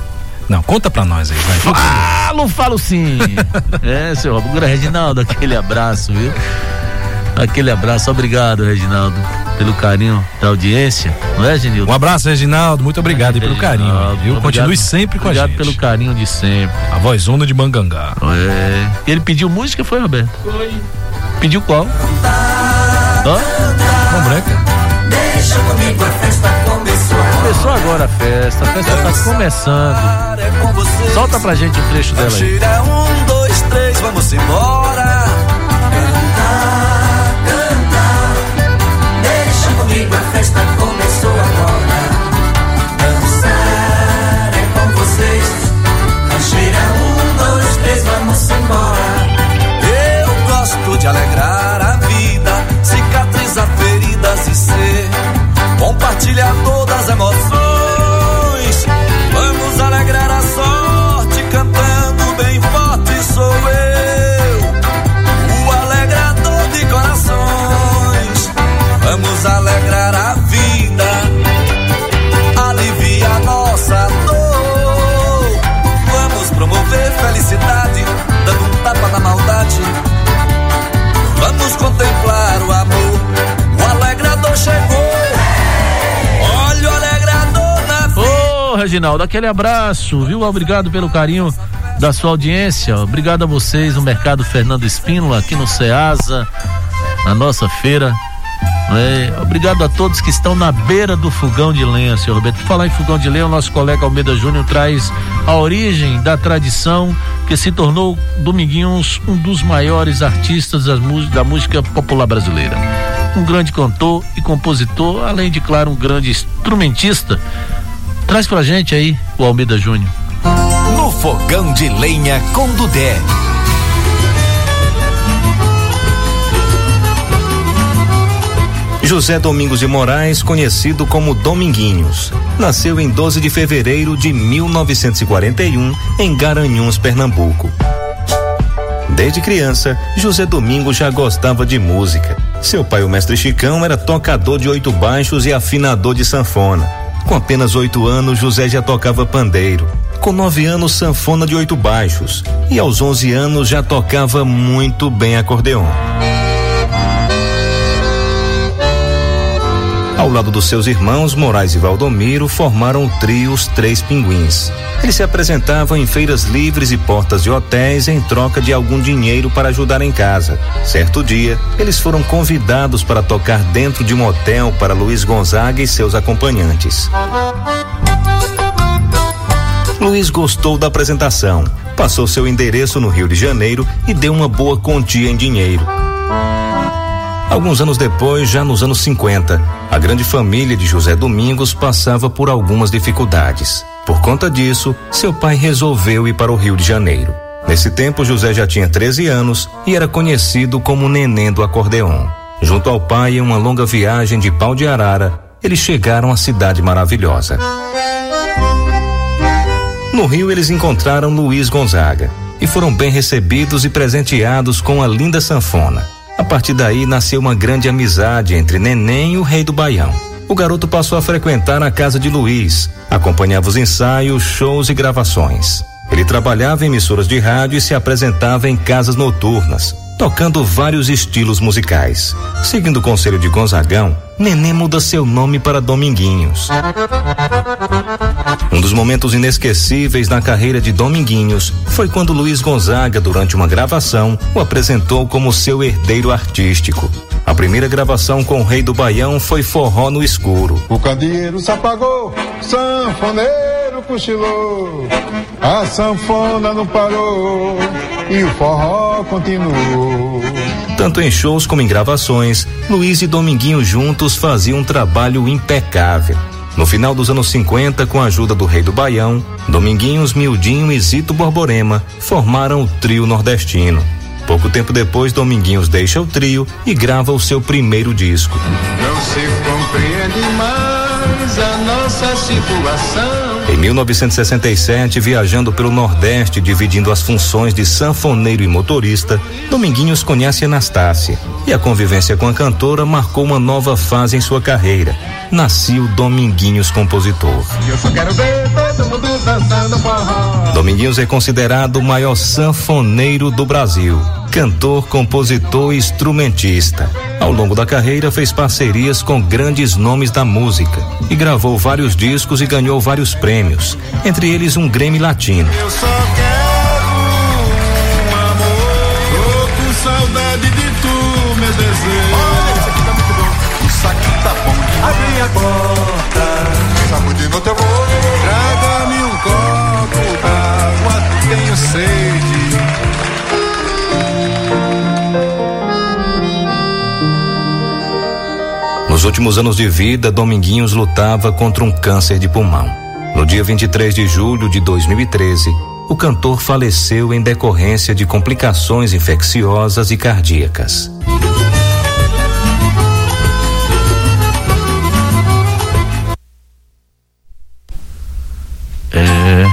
Não, conta pra nós aí, vai. Falo, falo sim. é, seu Robo. Reginaldo, aquele abraço, viu? Aquele abraço, obrigado, Reginaldo, pelo carinho da audiência, não é, Genildo? Um abraço, Reginaldo. Muito obrigado aí pelo carinho, viu? Obrigado- Continue sempre com a obrigado gente. pelo carinho de sempre. A vozona de Mangangá. É. Ele pediu música, foi, Roberto? Foi. Pediu qual? Ó, Mão branca. Deixa comigo, a festa começou. começou agora a festa, a festa tá começando. É. Solta pra gente um trecho dela aí. Tira um, dois, três, vamos embora. Festa começou agora. Dançar é com vocês. Tira um, dois, três, vamos embora. Eu gosto de alegrar a vida, cicatrizar feridas e ser compartilhador das emoções. Vamos alegrar a Ô, Reginaldo, aquele abraço, viu? Obrigado pelo carinho da sua audiência. Obrigado a vocês no Mercado Fernando Espínola, aqui no Ceasa, na nossa feira. É, obrigado a todos que estão na beira do fogão de lenha, senhor Roberto. Falar em fogão de lenha, o nosso colega Almeida Júnior traz a origem da tradição que se tornou Dominguinhos um dos maiores artistas da música popular brasileira. Um grande cantor e compositor, além de, claro, um grande instrumentista. Traz pra gente aí o Almeida Júnior. No fogão de lenha com Dudé. José Domingos de Moraes, conhecido como Dominguinhos, nasceu em 12 de fevereiro de 1941 em Garanhuns, Pernambuco. Desde criança, José Domingos já gostava de música. Seu pai, o mestre Chicão, era tocador de oito baixos e afinador de sanfona. Com apenas oito anos, José já tocava pandeiro. Com nove anos, sanfona de oito baixos. E aos onze anos já tocava muito bem acordeon. Ao lado dos seus irmãos, Moraes e Valdomiro, formaram o trio Os Três Pinguins. Eles se apresentavam em feiras livres e portas de hotéis em troca de algum dinheiro para ajudar em casa. Certo dia, eles foram convidados para tocar dentro de um hotel para Luiz Gonzaga e seus acompanhantes. Luiz gostou da apresentação, passou seu endereço no Rio de Janeiro e deu uma boa quantia em dinheiro. Alguns anos depois, já nos anos 50, a grande família de José Domingos passava por algumas dificuldades. Por conta disso, seu pai resolveu ir para o Rio de Janeiro. Nesse tempo, José já tinha 13 anos e era conhecido como Neném do Acordeon. Junto ao pai, em uma longa viagem de pau de arara, eles chegaram à cidade maravilhosa. No Rio, eles encontraram Luiz Gonzaga e foram bem recebidos e presenteados com a linda sanfona. A partir daí nasceu uma grande amizade entre Neném e o rei do Baião. O garoto passou a frequentar a casa de Luiz, acompanhava os ensaios, shows e gravações. Ele trabalhava em emissoras de rádio e se apresentava em casas noturnas, tocando vários estilos musicais. Seguindo o conselho de Gonzagão, Neném muda seu nome para Dominguinhos. Um dos momentos inesquecíveis na carreira de Dominguinhos foi quando Luiz Gonzaga, durante uma gravação, o apresentou como seu herdeiro artístico. A primeira gravação com o Rei do Baião foi Forró no Escuro. O candeeiro se apagou, sanfoneiro cochilou, a sanfona não parou e o forró continuou. Tanto em shows como em gravações, Luiz e Dominguinho juntos faziam um trabalho impecável. No final dos anos 50, com a ajuda do Rei do Baião, Dominguinhos, Mildinho e Zito Borborema formaram o trio nordestino. Pouco tempo depois, Dominguinhos deixa o trio e grava o seu primeiro disco. Não se compreende mais a nossa situação. Em 1967, viajando pelo Nordeste, dividindo as funções de sanfoneiro e motorista, Dominguinhos conhece Anastácia. E a convivência com a cantora marcou uma nova fase em sua carreira. Nasceu Dominguinhos compositor. Eu só quero ver todo mundo dançando forró. Dominguinhos é considerado o maior sanfoneiro do Brasil. Cantor, compositor e instrumentista. Ao longo da carreira, fez parcerias com grandes nomes da música e gravou vários discos e ganhou vários prêmios, entre eles um Grammy Latino. Eu só quero um amor. Tô com saudade de tu, meu desejo. Olha, isso aqui tá muito bom. Isso aqui tá bom. Abre a porta. No teu. Traga-me um copo d'água. Tenho sede. Nos últimos anos de vida, Dominguinhos lutava contra um câncer de pulmão. No dia 23 de julho de 2013, o cantor faleceu em decorrência de complicações infecciosas e cardíacas. É,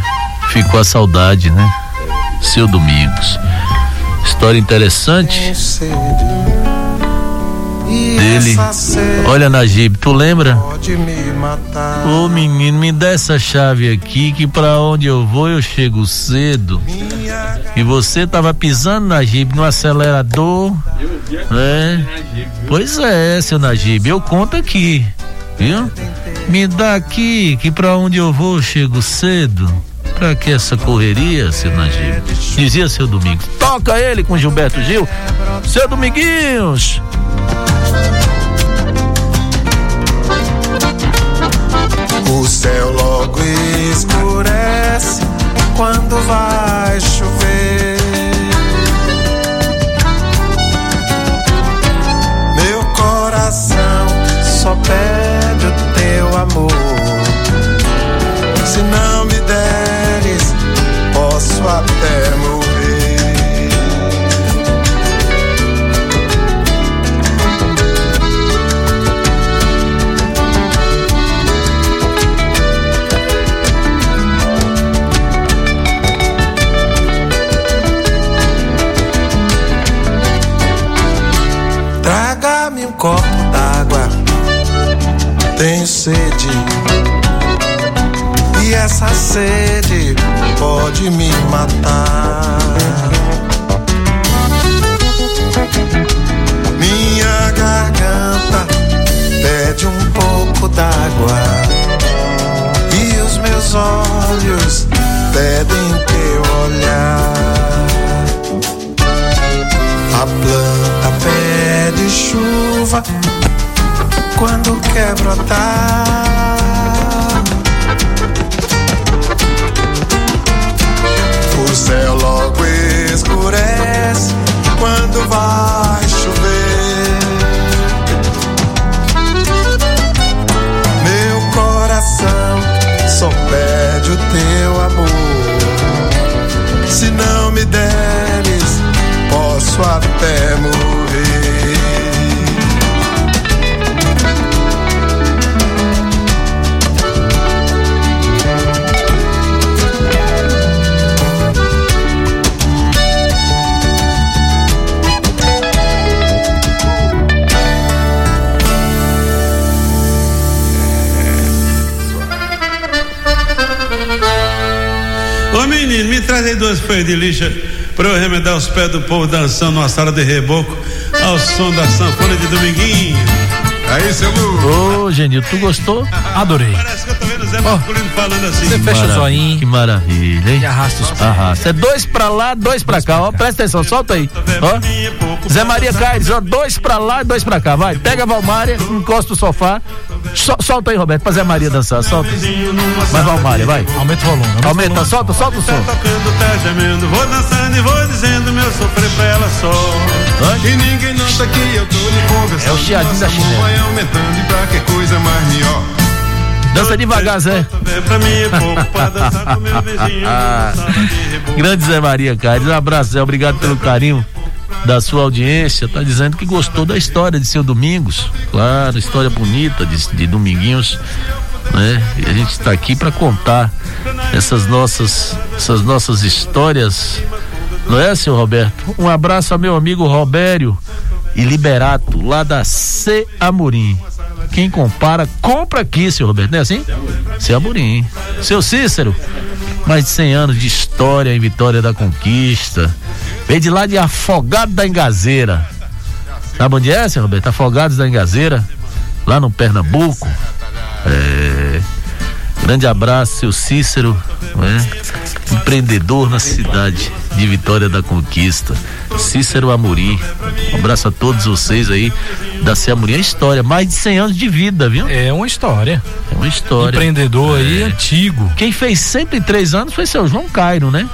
ficou a saudade, né? Seu Domingos. História interessante dele. Olha, Najib, tu lembra? Ô menino, me dá essa chave aqui que pra onde eu vou eu chego cedo. E você tava pisando, Najib, no acelerador. É. Pois é, seu Najib, eu conto aqui. Viu? Me dá aqui que pra onde eu vou eu chego cedo. Pra que essa correria, seu Najib? Dizia seu Domingos. Toca ele com Gilberto Gil. Seu Dominguinhos. O céu logo escurece quando vai chover. Meu coração só pede o teu amor. Tenho sede. E essa sede pode me matar. Minha garganta pede um pouco d'água. E os meus olhos pedem teu olhar. A planta chuva quando quer brotar. Dois pedaços de lixa para eu remendar os pés do povo dançando numa sala de reboco ao som da sanfona de Dominguinho. Aí, seu Lu. Ô, Genil, tu gostou? Adorei. Parece que eu tô vendo o Zé Masculino oh, falando assim. Você fecha o zoinho. Que maravilha, hein? E arrasta os pés. Arrasta. É dois pra lá, dois pra cá. Ó, presta atenção, solta aí. Ó. Zé Maria Caires, ó, dois pra lá, dois pra cá. Vai, pega a Valmária, encosta o sofá, So- solta aí, Roberto, pra Zé Maria dançar. Solta. Vai, Valmária, vai. Aumenta o volume. Aumenta, solta, solta o som. Tocando, tá gemendo, vou dançando e vou dizendo meu sofrer pra ela só. E ninguém nota que eu tô lhe conversando. É o chiadinho da amor chinela. vai aumentando e pra que coisa mais melhor. Dança devagar, Zé. É é grande Zé Maria Caires, um abraço, Zé, obrigado pelo carinho da sua audiência, tá dizendo que gostou da história de seu Domingos, claro, história bonita de, de Dominguinhos, né? E a gente está aqui para contar essas nossas, essas nossas histórias, não é, seu Roberto? Um abraço ao meu amigo Robério e Liberato, lá da C Amorim. Quem compara, compra aqui, seu Roberto, não é assim? C Amorim. Seu Cícero, mais de 100 anos de história em Vitória da Conquista. Veio de lá de Afogado da Engazeira. Sabe onde é, seu Roberto? Afogados da Engazeira, lá no Pernambuco. É, Grande abraço, seu Cícero, né? empreendedor na cidade de Vitória da Conquista. Cícero Amorim. Um abraço a todos vocês aí da C Amorim. É história, mais de 100 anos de vida, viu? É uma história. É uma história. Empreendedor aí É. antigo. Quem fez 103 anos foi seu João Cairo, né?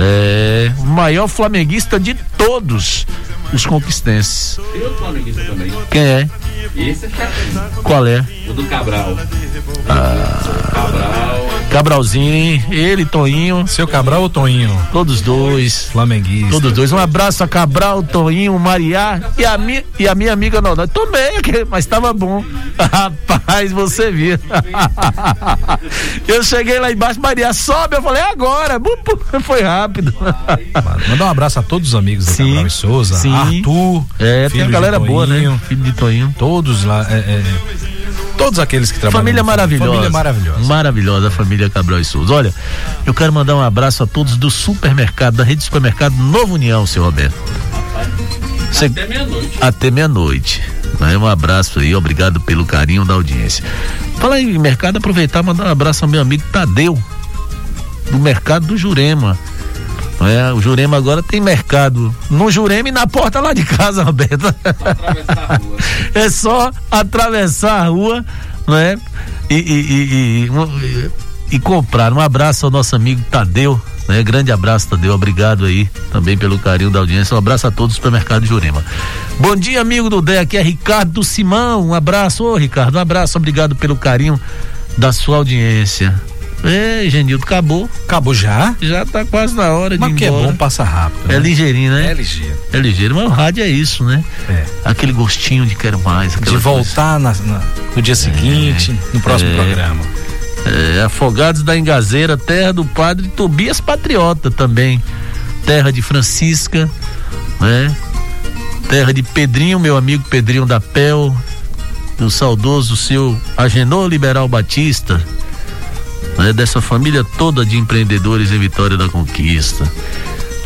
É, o maior flamenguista de todos os conquistenses. Tem outro flamenguista também. Quem é? Esse é chato. Qual é? O do Cabral. Ah, Cabralzinho, ele, Toinho. Seu Cabral ou Toinho? Todos dois. Flamenguista. Todos dois. Um abraço a Cabral, Toinho, Mariá e a, mi, e a minha amiga Nodó. Tomei, mas tava bom. Rapaz, você viu. Eu cheguei lá embaixo, Maria, sobe. Eu falei, agora. Bum, bum. Foi rápido. Mandar um abraço a todos os amigos da Cabral e Souza. sim. Arthur. É, tem a galera boa, né? Filho de Toinho. Todos lá. é, é, todos aqueles que trabalham. Família maravilhosa. Família maravilhosa. Maravilhosa, a família Cabral e Souza. Olha, eu quero mandar um abraço a todos do supermercado, da rede de supermercado Novo União, seu Roberto. Cê- Até meia-noite. Até meia-noite. Né? Um abraço aí, obrigado pelo carinho da audiência. Fala em mercado, aproveitar e mandar um abraço ao meu amigo Tadeu, do mercado do Jurema. É? O Jurema agora tem mercado no Jurema e na porta lá de casa, Roberto. é só atravessar a rua, não é? E, e, e, e- comprar. Um abraço ao nosso amigo Tadeu, né? Grande abraço, Tadeu. Obrigado aí também pelo carinho da audiência. Um abraço a todos do supermercado Jurema. Bom dia, amigo do Dé. Aqui é Ricardo do Simão. Um abraço, ô Ricardo. Um abraço, obrigado pelo carinho da sua audiência. É, Genildo, acabou. Acabou já? Já tá quase na hora Mas de ir que é embora. bom, passa rápido. É né? ligeirinho, né? É ligeiro. É ligeiro, mas o rádio é isso, né? É. Aquele gostinho de quero mais. De voltar na- na- no dia seguinte, no próximo É. programa. É, Afogados da Engazeira, terra do padre Tobias Patriota também. Terra de Francisca, né? Terra de Pedrinho, meu amigo Pedrinho da Pel. do saudoso seu Agenor Liberal Batista, né, dessa família toda de empreendedores em Vitória da Conquista.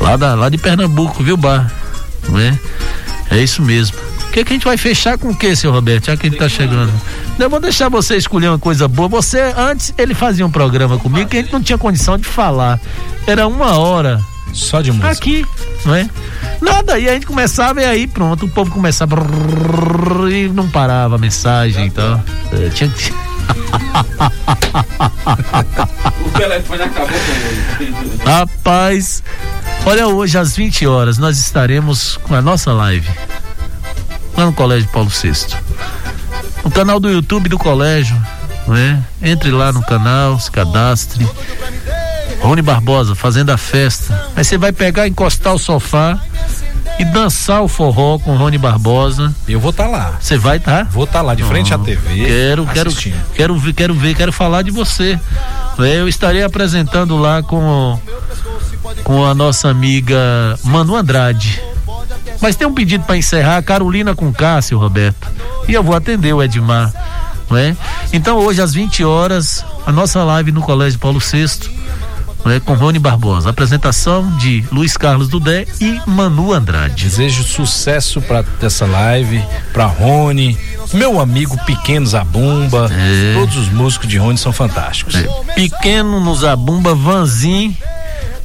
Lá, da, lá de Pernambuco, viu, Bar? Não é? É isso mesmo. O que, que a gente vai fechar com o que, seu Roberto? Já que ele tá chegando. Eu vou deixar você escolher uma coisa boa. Você, antes, ele fazia um programa comigo que a gente não tinha condição de falar. Era uma hora. Só de música. Aqui, não é? Nada, e a gente começava e aí pronto, o povo começava e não parava a mensagem, então. é, tinha que. O telefone acabou com Rapaz, olha, hoje às 20 horas nós estaremos com a nossa live lá no Colégio Paulo VI. No canal do YouTube do colégio, não é? Entre lá no canal, se cadastre. Rony Barbosa fazendo a festa. Aí você vai pegar, encostar o sofá e dançar o forró com o Rony Barbosa. Eu vou estar lá. Você vai estar? Vou estar lá de frente à TV. Quero, quero, assistindo. quero ver, quero ver, quero falar de você. Eu estarei apresentando lá com com a nossa amiga Manu Andrade. Mas tem um pedido para encerrar, Carolina com Cássio, Roberto. E eu vou atender o Edmar, não é? Então hoje às 20 horas, a nossa live no Colégio Paulo VI, não é? com Rony Barbosa. Apresentação de Luiz Carlos Dudé e Manu Andrade. Desejo sucesso para essa live, para Rony, meu amigo Pequeno Zabumba. Todos os músicos de Rony são fantásticos. Pequeno no Zabumba, Vanzin,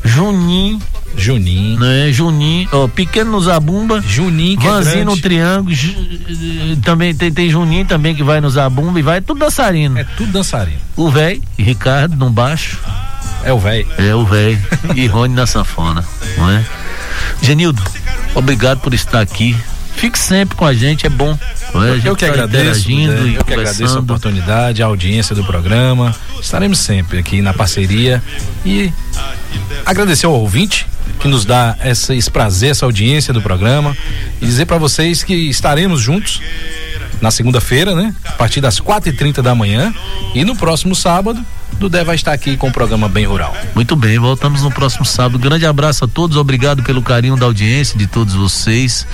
Juninho. Juninho. Né? Juninho, ó, pequeno no Zabumba. Juninho, que é Vanzinho no grande. Triângulo. Ju- eh, também tem, tem Juninho também que vai no Zabumba e vai tudo dançarino. É tudo dançarino. O velho, Ricardo no baixo. É o velho. É o velho. e Rony na sanfona, não é? Genildo, obrigado por estar aqui. Fique sempre com a gente, é bom. é? Eu que tá agradeço, né? eu que agradeço a oportunidade, a audiência do programa. Estaremos sempre aqui na parceria e agradecer ao ouvinte que nos dá essa, esse prazer, essa audiência do programa e dizer para vocês que estaremos juntos na segunda-feira, né? A partir das quatro e trinta da manhã e no próximo sábado, Dudé vai estar aqui com o programa Bem Rural. Muito bem, voltamos no próximo sábado. Grande abraço a todos, obrigado pelo carinho da audiência de todos vocês.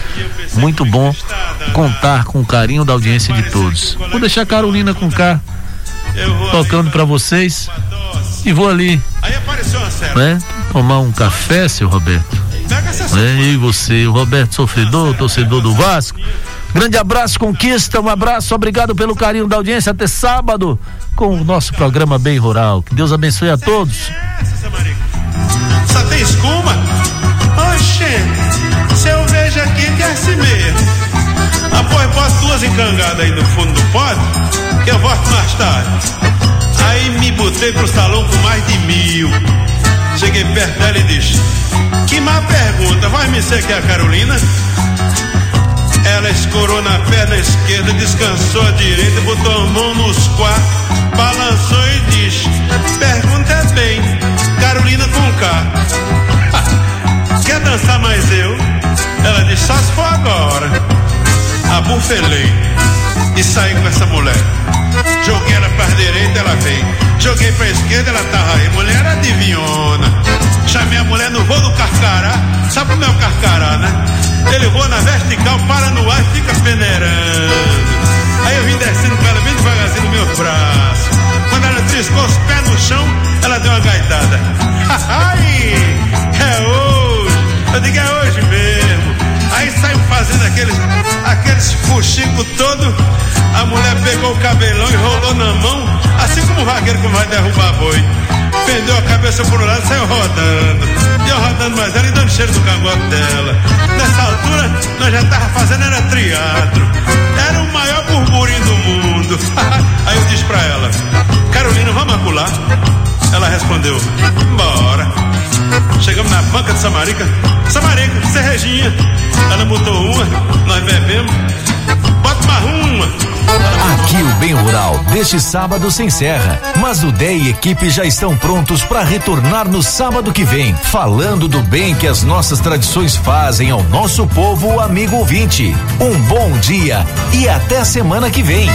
Muito bom contar com o carinho da audiência de todos. Vou deixar a Carolina com K tocando pra vocês e vou ali, né? Tomar um café, seu Roberto. Né? E você, o Roberto Sofredor, torcedor do Vasco. Grande abraço, conquista, um abraço, obrigado pelo carinho da audiência. Até sábado com o nosso programa Bem Rural. Que Deus abençoe a todos. Só tem escuma? Oxê, se eu vejo aqui que é assim mesmo. Após bota duas encangadas aí no fundo do pote, que eu volto mais tarde. Aí me botei pro salão com mais de mil. Cheguei perto dela e disse: Que má pergunta, vai me ser que é a Carolina? Ela escorou na perna esquerda, descansou a direita, botou a mão nos quatro, balançou e disse: Pergunta bem, Carolina com K. Quer dançar mais eu? Ela disse: Só se for agora. Abufelei e saí com essa mulher. Joguei ela pra direita, ela veio. Joguei pra esquerda, ela tava aí. Mulher adivinhona. Chamei a mulher no voo do carcará. Sabe como é o carcará, né? Ele voa na vertical, para no ar e fica peneirando. Aí eu vim descendo com ela bem devagarzinho no meu braço. Quando ela triscou os pés no chão, ela deu uma gaitada. Ai, é hoje. Eu digo, é hoje mesmo. Aí saiu fazendo aqueles, aqueles fuxicos todo. A mulher pegou o cabelão e rolou na mão, assim como o vaqueiro que vai derrubar boi. Pendeu a cabeça por um lado e saiu rodando. E eu rodando mais ela e dando cheiro do cangote dela. Nessa altura, nós já tava fazendo era teatro. Era o maior burburinho do mundo. Aí eu disse pra ela, Carolina, vamos acular? Ela respondeu, bora. Chegamos na banca de Samarica. Samarica, Serreginha. Ela botou uma, nós bebemos. Aqui o Bem Rural deste sábado se encerra, mas o DEI e equipe já estão prontos para retornar no sábado que vem, falando do bem que as nossas tradições fazem ao nosso povo amigo ouvinte. Um bom dia e até semana que vem.